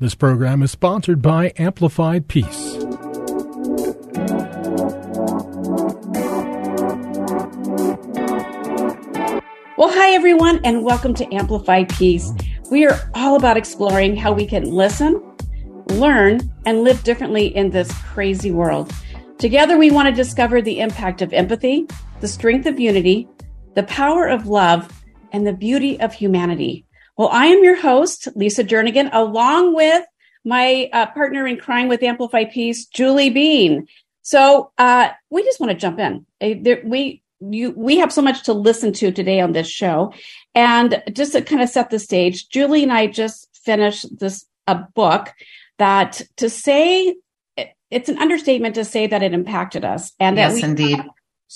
This program is sponsored by Amplified Peace. Well, hi, everyone, and welcome to Amplified Peace. We are all about exploring how we can listen, learn, and live differently in this crazy world. Together, we want to discover the impact of empathy, the strength of unity, the power of love, and the beauty of humanity. Well, I am your host, Lisa Jernigan, along with my uh, partner in crime with Amplify Peace, Julie Bean. So uh, we just want to jump in. There, we you we have so much to listen to today on this show, and just to kind of set the stage, Julie and I just finished this a book that to say it's an understatement to say that it impacted us, and yes, that we, indeed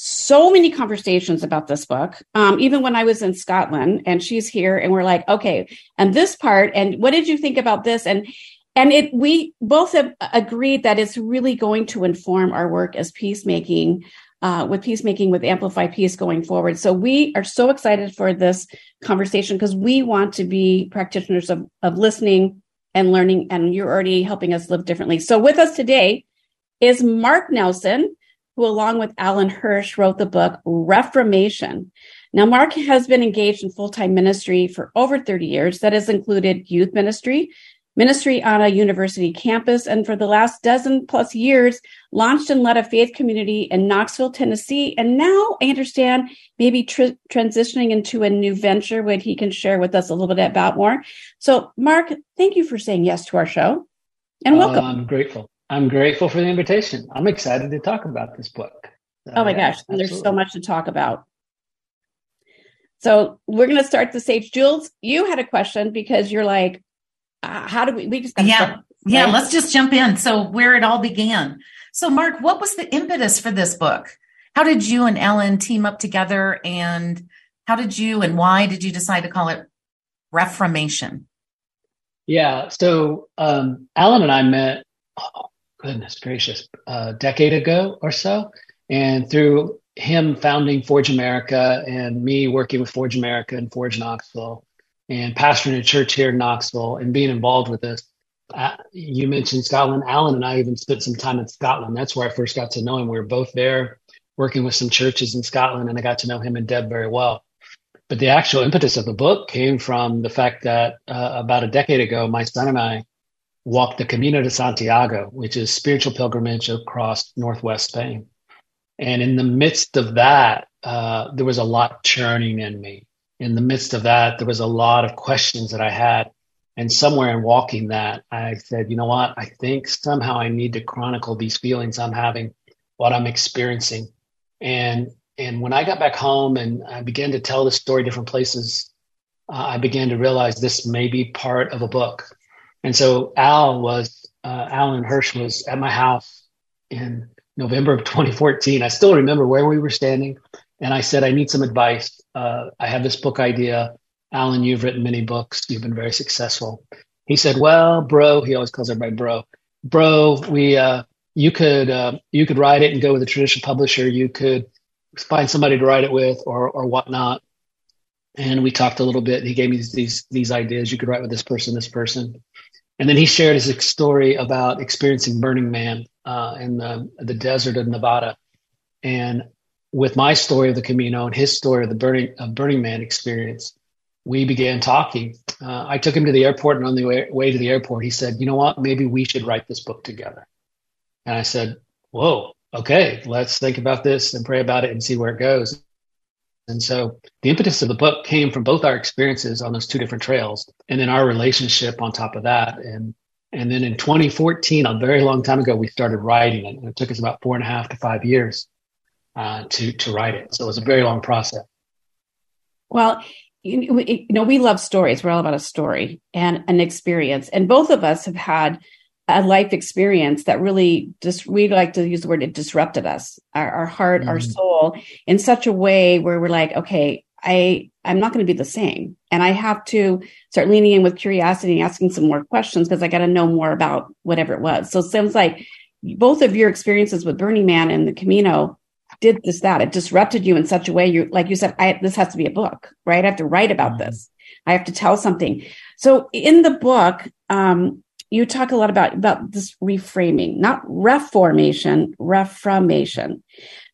so many conversations about this book. Um, even when I was in Scotland and she's here and we're like, okay, and this part, and what did you think about this? And, and it, we both have agreed that it's really going to inform our work as peacemaking, uh, with peacemaking with Amplify Peace going forward. So we are so excited for this conversation because we want to be practitioners of, of listening and learning, and you're already helping us live differently. So with us today is Mark Nelson who, along with Alan Hirsch, wrote the book Reframation. Now, Mark has been engaged in full time ministry for over 30 years. That has included youth ministry, ministry on a university campus, and for the last dozen plus years, launched and led a faith community in Knoxville, Tennessee. And now I understand maybe tr- transitioning into a new venture, what he can share with us a little bit about more. So, Mark, thank you for saying yes to our show and welcome. Uh, I'm grateful. I'm grateful for the invitation. I'm excited to talk about this book. oh my yeah, gosh, absolutely. there's so much to talk about. So we're going to start the stage. Jules, you had a question because you're like, uh, how do we? We just yeah, start, yeah. Let's just jump in. So where it all began. So Mark, what was the impetus for this book? How did you and Alan team up together, and how did you and why did you decide to call it Reframation? Yeah, so um, Alan and I met goodness gracious, a decade ago or so. And through him founding Forge America and me working with Forge America and Forge Knoxville and pastoring a church here in Knoxville and being involved with this, you mentioned Scotland. Alan and I even spent some time in Scotland. That's where I first got to know him. We were both there working with some churches in Scotland, and I got to know him and Deb very well. But the actual impetus of the book came from the fact that uh, about a decade ago, my son and I walked the Camino de Santiago, which is spiritual pilgrimage across Northwest Spain. And in the midst of that, uh, there was a lot churning in me. In the midst of that, there was a lot of questions that I had. And somewhere in walking that, I said, you know what? I think somehow I need to chronicle these feelings I'm having, what I'm experiencing. And and when I got back home and I began to tell the story different places, uh, I began to realize this may be part of a book. And so Al was, uh, Alan Hirsch was at my house in November of 2014. I still remember where we were standing. And I said, I need some advice. Uh, I have this book idea. Alan, you've written many books. You've been very successful. He said, well, bro, he always calls everybody bro. Bro, we, uh, you could, uh, you could write it and go with a traditional publisher. You could find somebody to write it with or, or whatnot. And we talked a little bit. He gave me these, these ideas. You could write with this person, this person. And then he shared his story about experiencing Burning Man uh, in the, the desert of Nevada. And with my story of the Camino and his story of the Burning, of Burning Man experience, we began talking. Uh, I took him to the airport, and on the way, way to the airport, he said, You know what? Maybe we should write this book together. And I said, Whoa, okay, let's think about this and pray about it and see where it goes. And so the impetus of the book came from both our experiences on those two different trails and then our relationship on top of that. And and then in 2014, a very long time ago, we started writing it. And it took us about four and a half to five years uh, to to write it. So it was a very long process. Well, you know, we love stories. We're all about a story and an experience. And both of us have had a life experience that really just, we like to use the word, it disrupted us, our, our heart, mm-hmm. our soul in such a way where we're like, okay, I, I'm not going to be the same. And I have to start leaning in with curiosity and asking some more questions because I got to know more about whatever it was. So it sounds like both of your experiences with Burning Man and the Camino did this, that it disrupted you in such a way. You, like you said, I, this has to be a book, right? I have to write about mm-hmm. this. I have to tell something. So in the book, um, you talk a lot about, about this reframing, not reformation, reframation.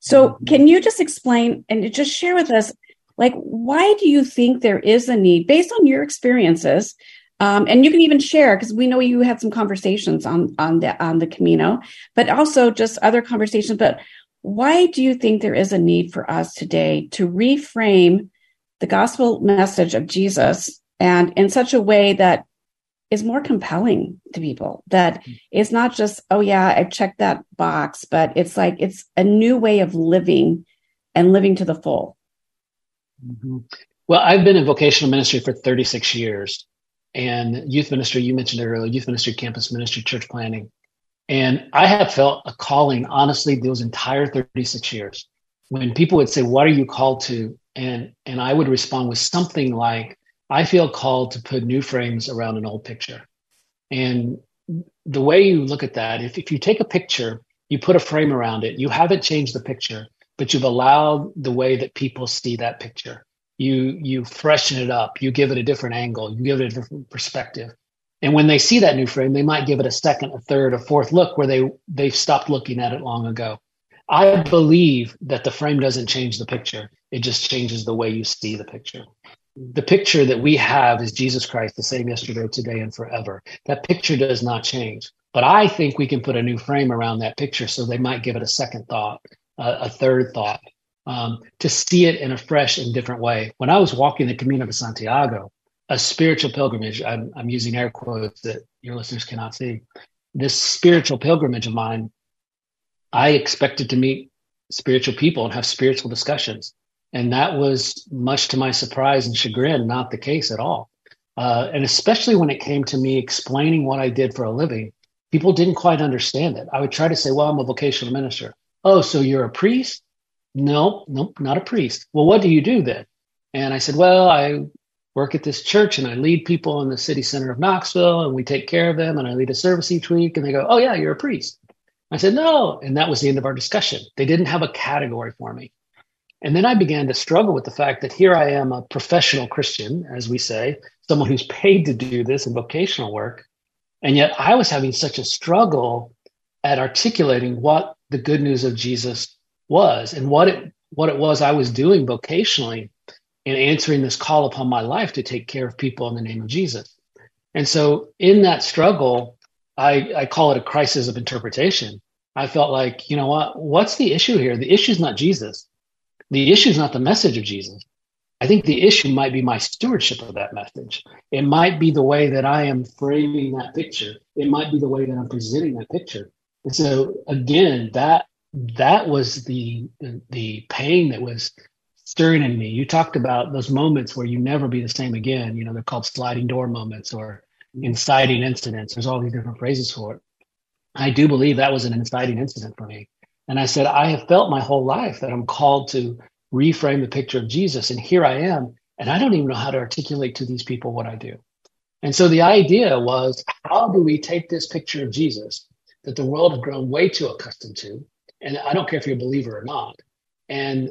So mm-hmm. can you just explain and just share with us, like, why do you think there is a need based on your experiences? Um, and you can even share because we know you had some conversations on on the on the Camino, but also just other conversations. But why do you think there is a need for us today to reframe the gospel message of Jesus and in such a way that is more compelling to people that it's not just oh yeah i checked that box but it's like it's a new way of living and living to the full mm-hmm. well i've been in vocational ministry for 36 years and youth ministry you mentioned it earlier youth ministry campus ministry church planning and I have felt a calling, honestly, those entire 36 years. When people would say, What are you called to? And and I would respond with something like, I feel called to put new frames around an old picture. And the way you look at that, if, if you take a picture, you put a frame around it, you haven't changed the picture, but you've allowed the way that people see that picture. You you freshen it up, you give it a different angle, you give it a different perspective. And when they see that new frame, they might give it a second, a third, a fourth look where they they've stopped looking at it long ago. I believe that the frame doesn't change the picture. It just changes the way you see the picture. The picture that we have is Jesus Christ, the same yesterday, today, and forever. That picture does not change. But I think we can put a new frame around that picture so they might give it a second thought, a, third thought, um, to see it in a fresh and different way. When I was walking the Camino de Santiago, a spiritual pilgrimage. I'm, I'm using air quotes that your listeners cannot see. This spiritual pilgrimage of mine, I expected to meet spiritual people and have spiritual discussions. And that was much to my surprise and chagrin, not the case at all. Uh, and especially when it came to me explaining what I did for a living, people didn't quite understand it. I would try to say, well, I'm a vocational minister. Oh, so you're a priest? No, nope, not a priest. Well, what do you do then? And I said, well, I work at this church and I lead people in the city center of Knoxville and we take care of them and I lead a service each week. And they go, Oh, yeah, you're a priest. I said, No. And that was the end of our discussion. They didn't have a category for me. And then I began to struggle with the fact that here I am, a professional Christian, as we say, someone who's paid to do this in vocational work. And yet I was having such a struggle at articulating what the good news of Jesus was and what it what it was I was doing vocationally in answering this call upon my life to take care of people in the name of Jesus. And so in that struggle, I, I call it a crisis of interpretation. I felt like, you know what? What's the issue here? The issue is not Jesus. The issue is not the message of Jesus. I think the issue might be my stewardship of that message. It might be the way that I am framing that picture. It might be the way that I'm presenting that picture. And so again, that that was the the pain that was stirring in me. You talked about those moments where you never be the same again. You know, they're called sliding door moments or inciting incidents. There's all these different phrases for it. I do believe that was an inciting incident for me. And I said, I have felt my whole life that I'm called to reframe the picture of Jesus. And here I am. And I don't even know how to articulate to these people what I do. And so the idea was, how do we take this picture of Jesus that the world has grown way too accustomed to? And I don't care if you're a believer or not. And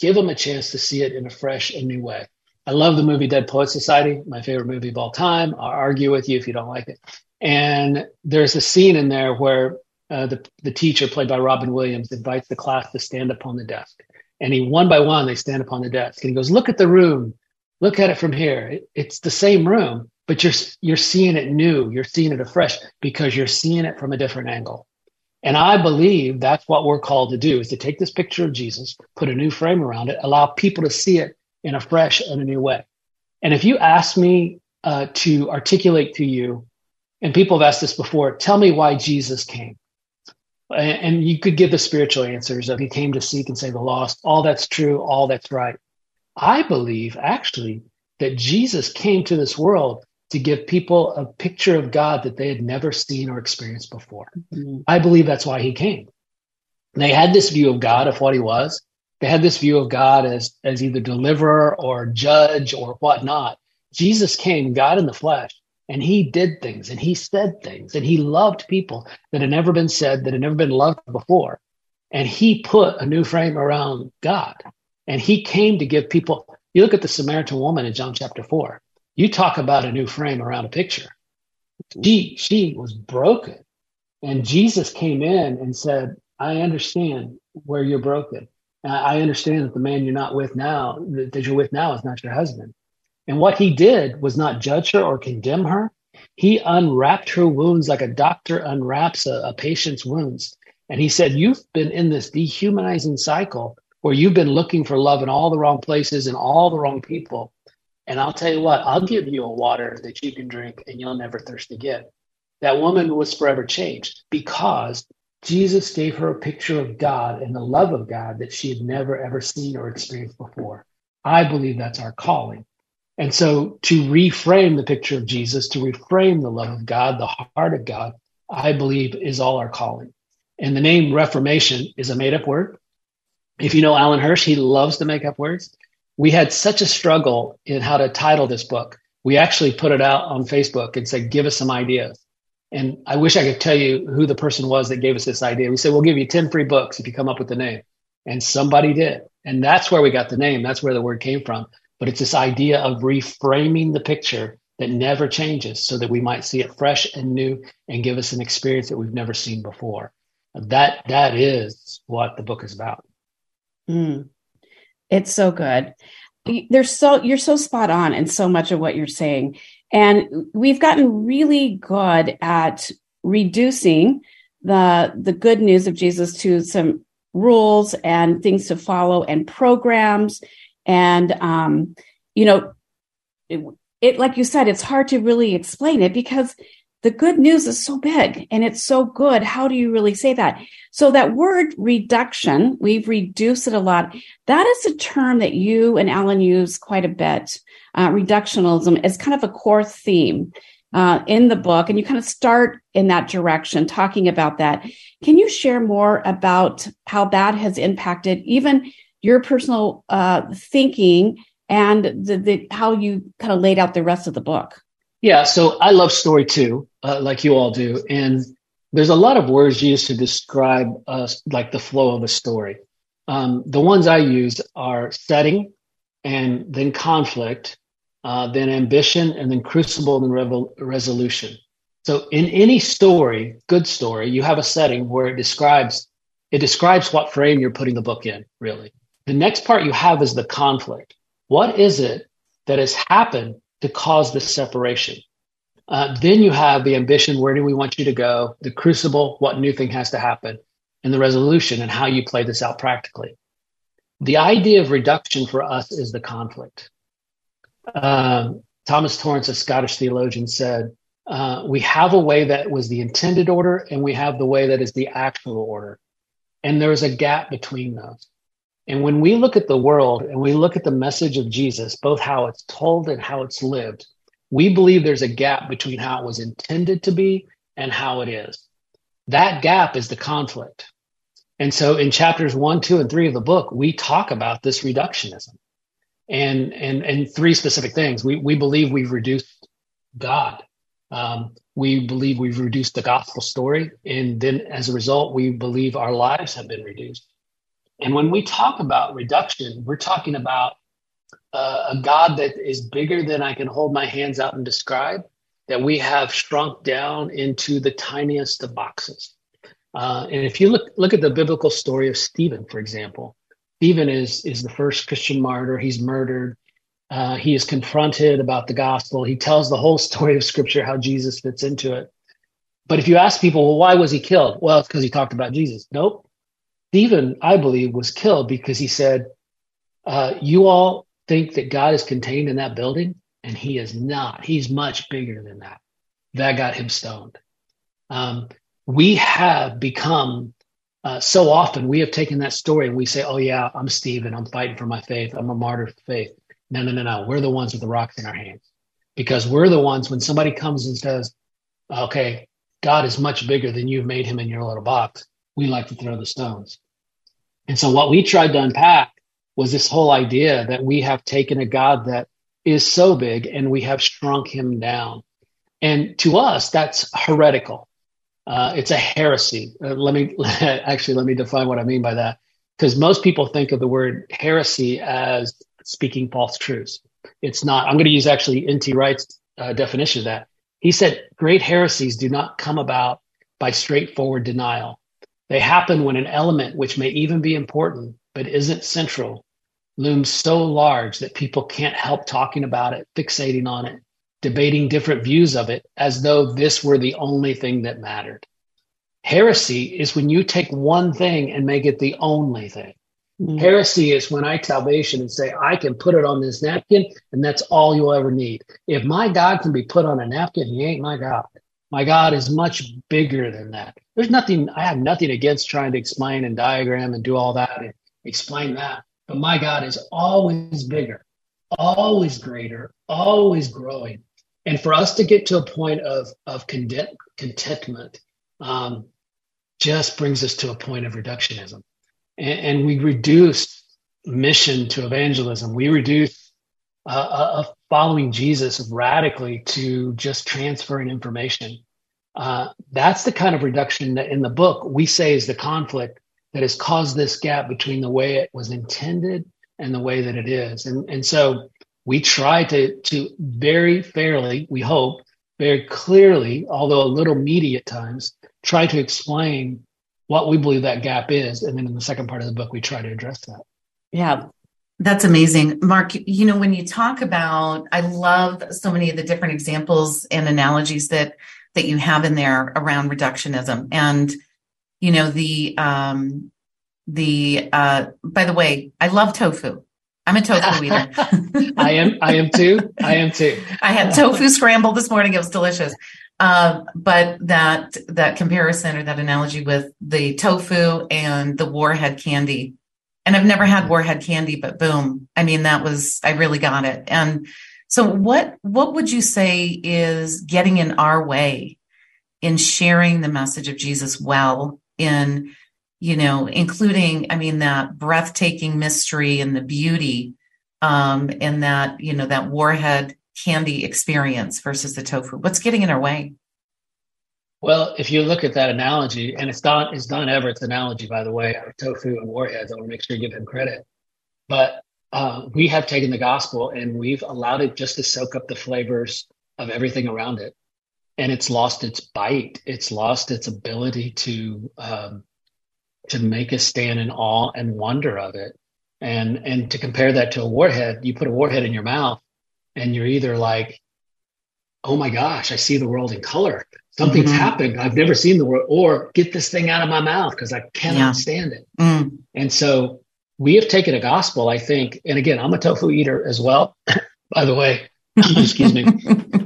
give them a chance to see it in a fresh and new way. I love the movie Dead Poet Society, my favorite movie of all time. I'll argue with you if you don't like it. And there's a scene in there where uh, the, the teacher, played by Robin Williams, invites the class to stand up on the desk. And he, one by one, they stand up on the desk. And he goes, Look at the room. Look at it from here. It, it's the same room, but you're, you're seeing it new. You're seeing it afresh because you're seeing it from a different angle. And I believe that's what we're called to do is to take this picture of Jesus, put a new frame around it, allow people to see it in a fresh and a new way. And if you ask me uh, to articulate to you, and people have asked this before, tell me why Jesus came. And, you could give the spiritual answers of he came to seek and save the lost. All that's true, all that's right. I believe actually that Jesus came to this world to give people a picture of God that they had never seen or experienced before. Mm-hmm. I believe that's why he came. They had this view of God of what he was. They had this view of God as, as either deliverer or judge or whatnot. Jesus came, God in the flesh, and he did things and he said things and he loved people that had never been said, that had never been loved before. And he put a new frame around God. And he came to give people, you look at the Samaritan woman in John chapter four, you talk about a new frame around a picture. She, she was broken. And Jesus came in and said, I understand where you're broken. I understand that the man you're not with now, that you're with now, is not your husband. And what he did was not judge her or condemn her. He unwrapped her wounds like a doctor unwraps a, a patient's wounds. And he said, You've been in this dehumanizing cycle where you've been looking for love in all the wrong places and all the wrong people. And I'll tell you what, I'll give you a water that you can drink and you'll never thirst again. That woman was forever changed because Jesus gave her a picture of God and the love of God that she had never ever seen or experienced before. I believe that's our calling. And so to reframe the picture of Jesus, to reframe the love of God, the heart of God, I believe is all our calling. And the name Reframation is a made up word. If you know Alan Hirsch, he loves to make up words. We had such a struggle in how to title this book. We actually put it out on Facebook and said, give us some ideas. And I wish I could tell you who the person was that gave us this idea. We said, we'll give you 10 free books if you come up with the name. And somebody did. And that's where we got the name. That's where the word came from. But it's this idea of reframing the picture that never changes so that we might see it fresh and new and give us an experience that we've never seen before. That, that is what the book is about. Mm. It's so good. There's so, you're so spot on in so much of what you're saying. And we've gotten really good at reducing the the good news of Jesus to some rules and things to follow and programs and um, you know it, it like you said it's hard to really explain it because the good news is so big and it's so good. How do you really say that? So that word reduction we've reduced it a lot. That is a term that you and alan use quite a bit. Uh, reductionism is kind of a core theme uh, in the book, and you kind of start in that direction, talking about that. Can you share more about how that has impacted even your personal uh, thinking and the, the, how you kind of laid out the rest of the book? Yeah, so I love story too, uh, like you all do, and there's a lot of words used to describe us, like the flow of a story. Um, the ones I use are setting, and then conflict, uh, then ambition, and then crucible, and resolution. So in any story, good story, you have a setting where it describes it describes what frame you're putting the book in, really. The next part you have is the conflict. What is it that has happened to cause this separation? Uh, then you have the ambition, where do we want you to go? The crucible, what new thing has to happen? And the resolution and how you play this out practically. The idea of reduction for us is the conflict. Um, Thomas Torrance, a Scottish theologian, said, uh, We have a way that was the intended order, and we have the way that is the actual order. And there's a gap between those. And when we look at the world and we look at the message of Jesus, both how it's told and how it's lived, we believe there's a gap between how it was intended to be and how it is. That gap is the conflict. And so in chapters one, two, and three of the book, we talk about this reductionism and and and three specific things. We we believe we've reduced God. Um, we believe we've reduced the gospel story, and then as a result, we believe our lives have been reduced. And when we talk about reduction, we're talking about uh, a God that is bigger than I can hold my hands out and describe. That we have shrunk down into the tiniest of boxes. Uh, and if you look look at the biblical story of Stephen, for example, Stephen is is the first Christian martyr. He's murdered. Uh, he is confronted about the gospel. He tells the whole story of Scripture, how Jesus fits into it. But if you ask people, well, why was he killed? Well, it's because he talked about Jesus. Nope. Stephen, I believe, was killed because he said, uh, "You all think that God is contained in that building, and He is not. He's much bigger than that." That got him stoned. Um, we have become uh, so often we have taken that story and we say, oh, yeah, I'm Stephen. I'm fighting for my faith. I'm a martyr for faith. no, no, no, no. We're the ones with the rocks in our hands because we're the ones when somebody comes and says, okay, God is much bigger than you've made him in your little box. We like to throw the stones. And so what we tried to unpack was this whole idea that we have taken a God that is so big and we have shrunk him down. And to us, that's heretical. Uh, it's a heresy. Uh, let me actually let me define what I mean by that, because most people think of the word heresy as speaking false truths. It's not. I'm going to use actually N.T. Wright's uh, definition of that. He said, "Great heresies do not come about by straightforward denial. They happen when an element which may even be important but isn't central looms so large that people can't help talking about it, fixating on it, debating different views of it as though this were the only thing that mattered. Heresy is when you take one thing and make it the only thing. Mm. Heresy is when I salvation and say, I can put it on this napkin and that's all you'll ever need. If my God can be put on a napkin, he ain't my God. My God is much bigger than that. There's nothing, I have nothing against trying to explain and diagram and do all that and explain that. But my God is always bigger, always greater, always growing. And for us to get to a point of, of content, contentment um, just brings us to a point of reductionism. And, and we reduce mission to evangelism. We reduce uh, uh, following Jesus radically to just transferring information. Uh, that's the kind of reduction that in the book we say is the conflict that has caused this gap between the way it was intended and the way that it is. And, and so we try to, to very fairly, we hope, very clearly, although a little meaty at times, try to explain what we believe that gap is. And then in the second part of the book, we try to address that. Yeah. That's amazing. Mark, you know, when you talk about, I love so many of the different examples and analogies that, that you have in there around reductionism. And you know, the, um, the, uh, by the way, I love tofu. I'm a tofu eater. I am, I am too. I am too. I had tofu scrambled this morning. It was delicious. Uh, but that, that comparison or that analogy with the tofu and the warhead candy, and I've never had warhead candy, but boom. I mean, that was, I really got it. And so what, what would you say is getting in our way in sharing the message of Jesus well in, you know, including, I mean, that breathtaking mystery and the beauty, um, and that, you know, that warhead candy experience versus the tofu? What's getting in our way? Well, if you look at that analogy, and it's Don, it's Don Everts's analogy, by the way, of tofu and warheads, I want to make sure you give him credit. But uh, we have taken the gospel and we've allowed it just to soak up the flavors of everything around it and it's lost its bite. It's lost its ability to um, to make us stand in awe and wonder of it. And and to compare that to a warhead, you put a warhead in your mouth, and you're either like, "Oh my gosh, I see the world in color. Something's mm-hmm. happened. I've never seen the world," or "Get this thing out of my mouth because I cannot yeah. stand it." Mm. And so we have taken a gospel, I think. And again, I'm a tofu eater as well. By the way, excuse me.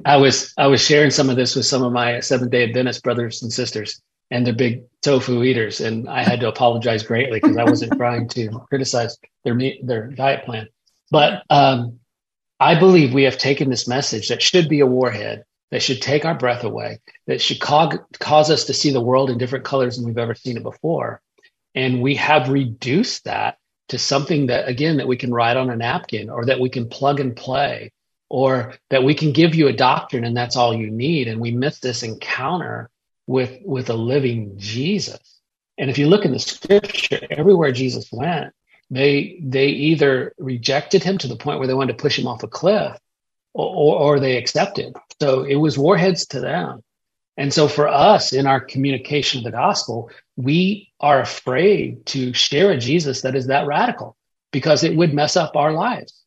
I was I was sharing some of this with some of my Seventh Day Adventist brothers and sisters, and they're big tofu eaters, and I had to apologize greatly because I wasn't trying to criticize their meat, their diet plan. But um, I believe we have taken this message that should be a warhead, that should take our breath away, that should cause, cause us to see the world in different colors than we've ever seen it before, and we have reduced that to something that again that we can write on a napkin or that we can plug and play or that we can give you a doctrine and that's all you need. And we miss this encounter with with a living jesus. And if you look in the scripture everywhere jesus went they they either rejected him to the point where they wanted to push him off a cliff or, or they accepted. So it was warheads to them and so for us in our communication of the gospel we are afraid to share a jesus that is that radical because it would mess up our lives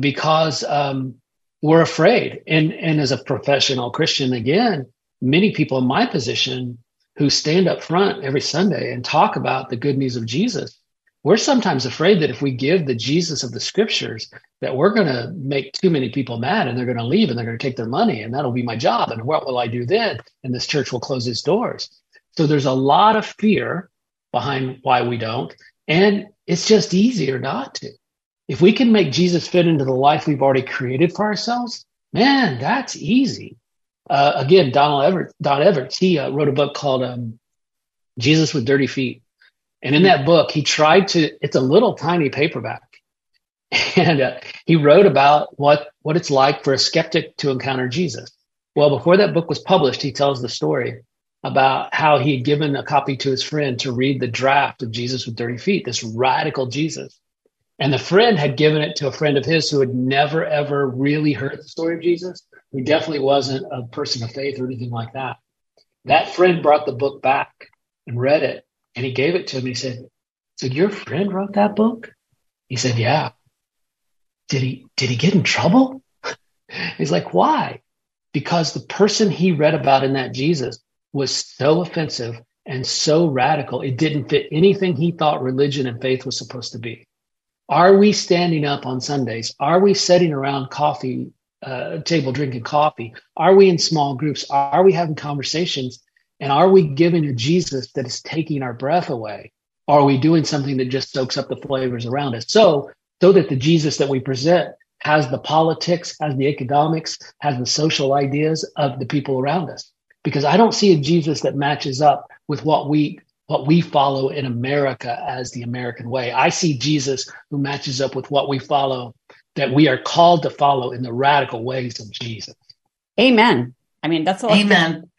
because um, we're afraid. And, and as a professional Christian, again, many people in my position who stand up front every Sunday and talk about the good news of Jesus, we're sometimes afraid that if we give the Jesus of the scriptures, that we're going to make too many people mad and they're going to leave and they're going to take their money and that'll be my job. And what will I do then? And this church will close its doors. So there's a lot of fear behind why we don't. And it's just easier not to. if we can make Jesus fit into the life we've already created for ourselves, man, that's easy. Uh, again, Donald Everts, Don Everts, he uh, wrote a book called um, Jesus with Dirty Feet. And in that book, he tried to, it's a little tiny paperback. And uh, he wrote about what, what it's like for a skeptic to encounter Jesus. Well, before that book was published, he tells the story about how he had given a copy to his friend to read the draft of Jesus with Dirty Feet, this radical Jesus. And the friend had given it to a friend of his who had never, ever really heard the story of Jesus, who definitely wasn't a person of faith or anything like that. That friend brought the book back and read it, and he gave it to him. He said, So your friend wrote that book? He said, Yeah. Did he did he get in trouble? He's like, Why? Because the person he read about in that Jesus was so offensive and so radical, it didn't fit anything he thought religion and faith was supposed to be. Are we standing up on Sundays? Are we sitting around coffee uh, table drinking coffee? Are we in small groups? Are we having conversations? And are we giving a Jesus that is taking our breath away? Or are we doing something that just soaks up the flavors around us? So, so that the Jesus that we present has the politics, has the economics, has the social ideas of the people around us. Because I don't see a Jesus that matches up with what we what we follow in America as the American way. I see Jesus who matches up with what we follow, that we are called to follow in the radical ways of Jesus. Amen. I mean, that's all. Amen.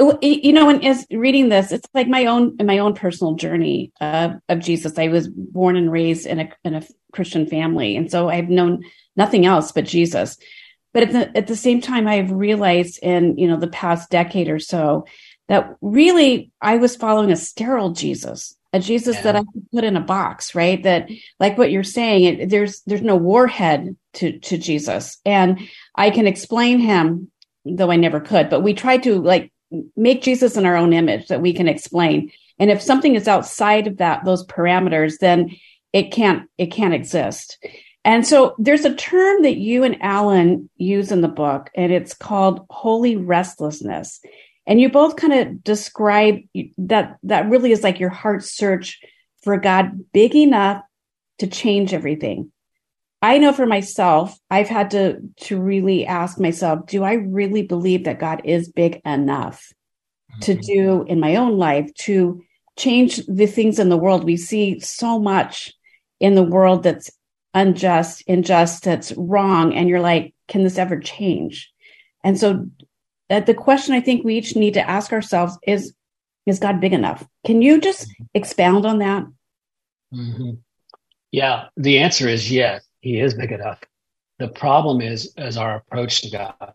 You know, when as reading this, it's like my own my own personal journey uh, of Jesus. I was born and raised in a in a Christian family, and so I've known nothing else but Jesus. But at the at the same time, I've realized in you know the past decade or so that really I was following a sterile Jesus, a Jesus yeah. that I could put in a box, right? That like what you're saying, it, there's there's no warhead to to Jesus, and I can explain him, though I never could. But we try to like make Jesus in our own image that we can explain. And if something is outside of that those parameters, then it can't it can't exist. And so there's a term that you and Alan use in the book, and it's called holy restlessness and you both kind of describe that that really is like your heart search for god big enough to change everything i know for myself i've had to to really ask myself do i really believe that god is big enough mm-hmm. to do in my own life to change the things in the world we see so much in the world that's unjust unjust that's wrong and you're like can this ever change and so that the question I think we each need to ask ourselves is is God big enough? Can you just mm-hmm. expound on that? Mm-hmm. Yeah, the answer is yes, he is big enough. The problem is is our approach to God.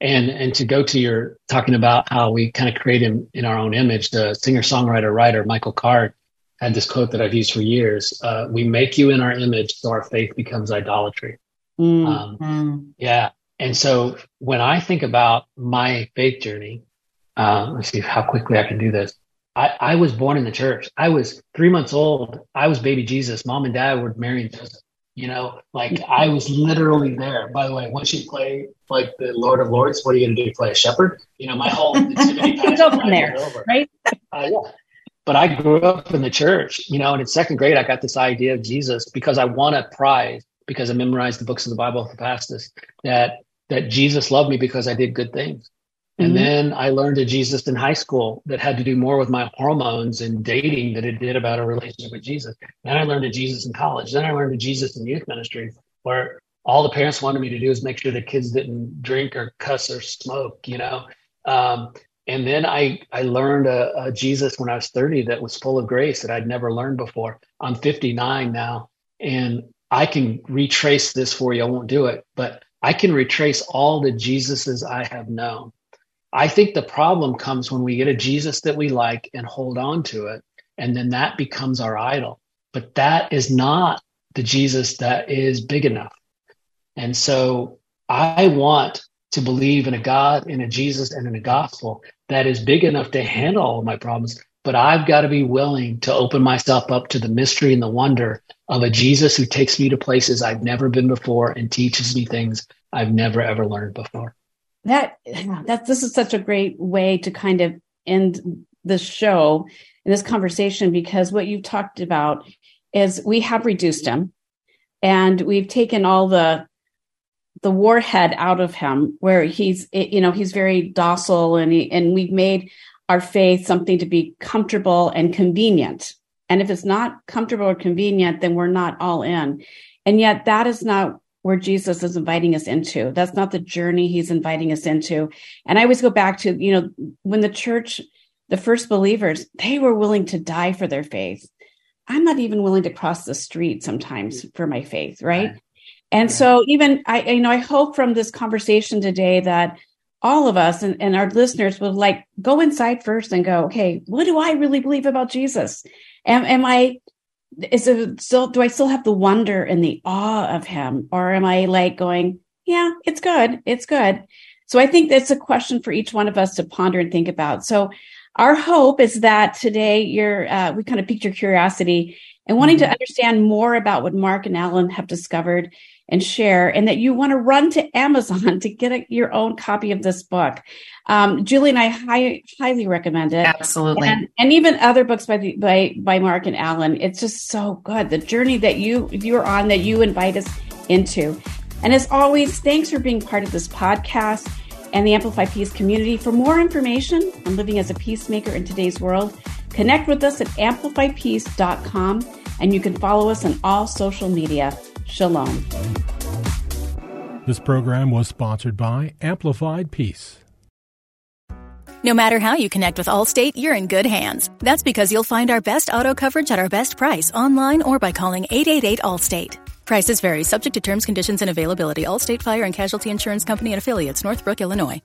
And and to go to your talking about how we kind of create him in our own image, the singer songwriter writer Michael Card had this quote that I've used for years. Uh, we make you in our image, so our faith becomes idolatry. Mm-hmm. Um, yeah, and so when I think about my faith journey, uh, let's see how quickly I can do this. I, I, was born in the church. I was three months old. I was baby Jesus. Mom and dad were Mary and Joseph. You know, like I was literally there. By the way, once you play like the Lord of Lords, what are you going to do? Play a shepherd? You know, my whole it's from there, over. right? Uh, yeah. But I grew up in the church, you know, and in second grade, I got this idea of Jesus because I won a prize because I memorized the books of the Bible the fastest that that Jesus loved me because I did good things. And mm-hmm. then I learned a Jesus in high school that had to do more with my hormones and dating than it did about a relationship with Jesus. Then I learned a Jesus in college. Then I learned a Jesus in youth ministry where all the parents wanted me to do is make sure the kids didn't drink or cuss or smoke, you know. Um, and then I I learned a, a, Jesus when I was 30 that was full of grace that I'd never learned before. I'm 59 now, and I can retrace this for you. I won't do it, but I can retrace all the Jesuses I have known. I think the problem comes when we get a Jesus that we like and hold on to it, and then that becomes our idol. But that is not the Jesus that is big enough. And so I want to believe in a God, in a Jesus, and in a gospel that is big enough to handle all of my problems. But I've got to be willing to open myself up to the mystery and the wonder of a Jesus who takes me to places I've never been before and teaches me things I've never ever learned before. That that this is such a great way to kind of end the show in this conversation because what you've talked about is we have reduced him and we've taken all the the warhead out of him where he's eh, you know he's very docile and he, and we've made our faith something to be comfortable and convenient. And if it's not comfortable or convenient then we're not all in. And yet that is not where Jesus is inviting us into. That's not the journey he's inviting us into. And i always go back to you know when the church the first believers they were willing to die for their faith. I'm not even willing to cross the street sometimes mm. for my faith right, right. And so even I, you know, I hope from this conversation today that all of us and, and, our listeners will like go inside first and go, okay, what do I really believe about Jesus? Am, am I, is it still, do I still have the wonder and the awe of him? Or am I like going, yeah, it's good. It's good. So I think that's a question for each one of us to ponder and think about. So our hope is that today you're, uh, we kind of piqued your curiosity and wanting mm-hmm. to understand more about what Mark and Alan have discovered and share, and that you want to run to Amazon to get a, your own copy of this book. Um, Julie and I high, highly recommend it. Absolutely, and, and, even other books by the, by by Mark and Alan. It's just so good. The journey that you you're on, that you invite us into, and as always, thanks for being part of this podcast and the Amplify Peace community. For more information on living as a peacemaker in today's world, connect with us at amplifypeace.com and you can follow us on all social media. Shalom. This program was sponsored by Amplified Peace. No matter how you connect with Allstate, you're in good hands. That's because you'll find our best auto coverage at our best price online or by calling 888 Allstate. Prices vary, subject to terms, conditions, and availability. Allstate Fire and Casualty Insurance Company and affiliates, Northbrook, Illinois.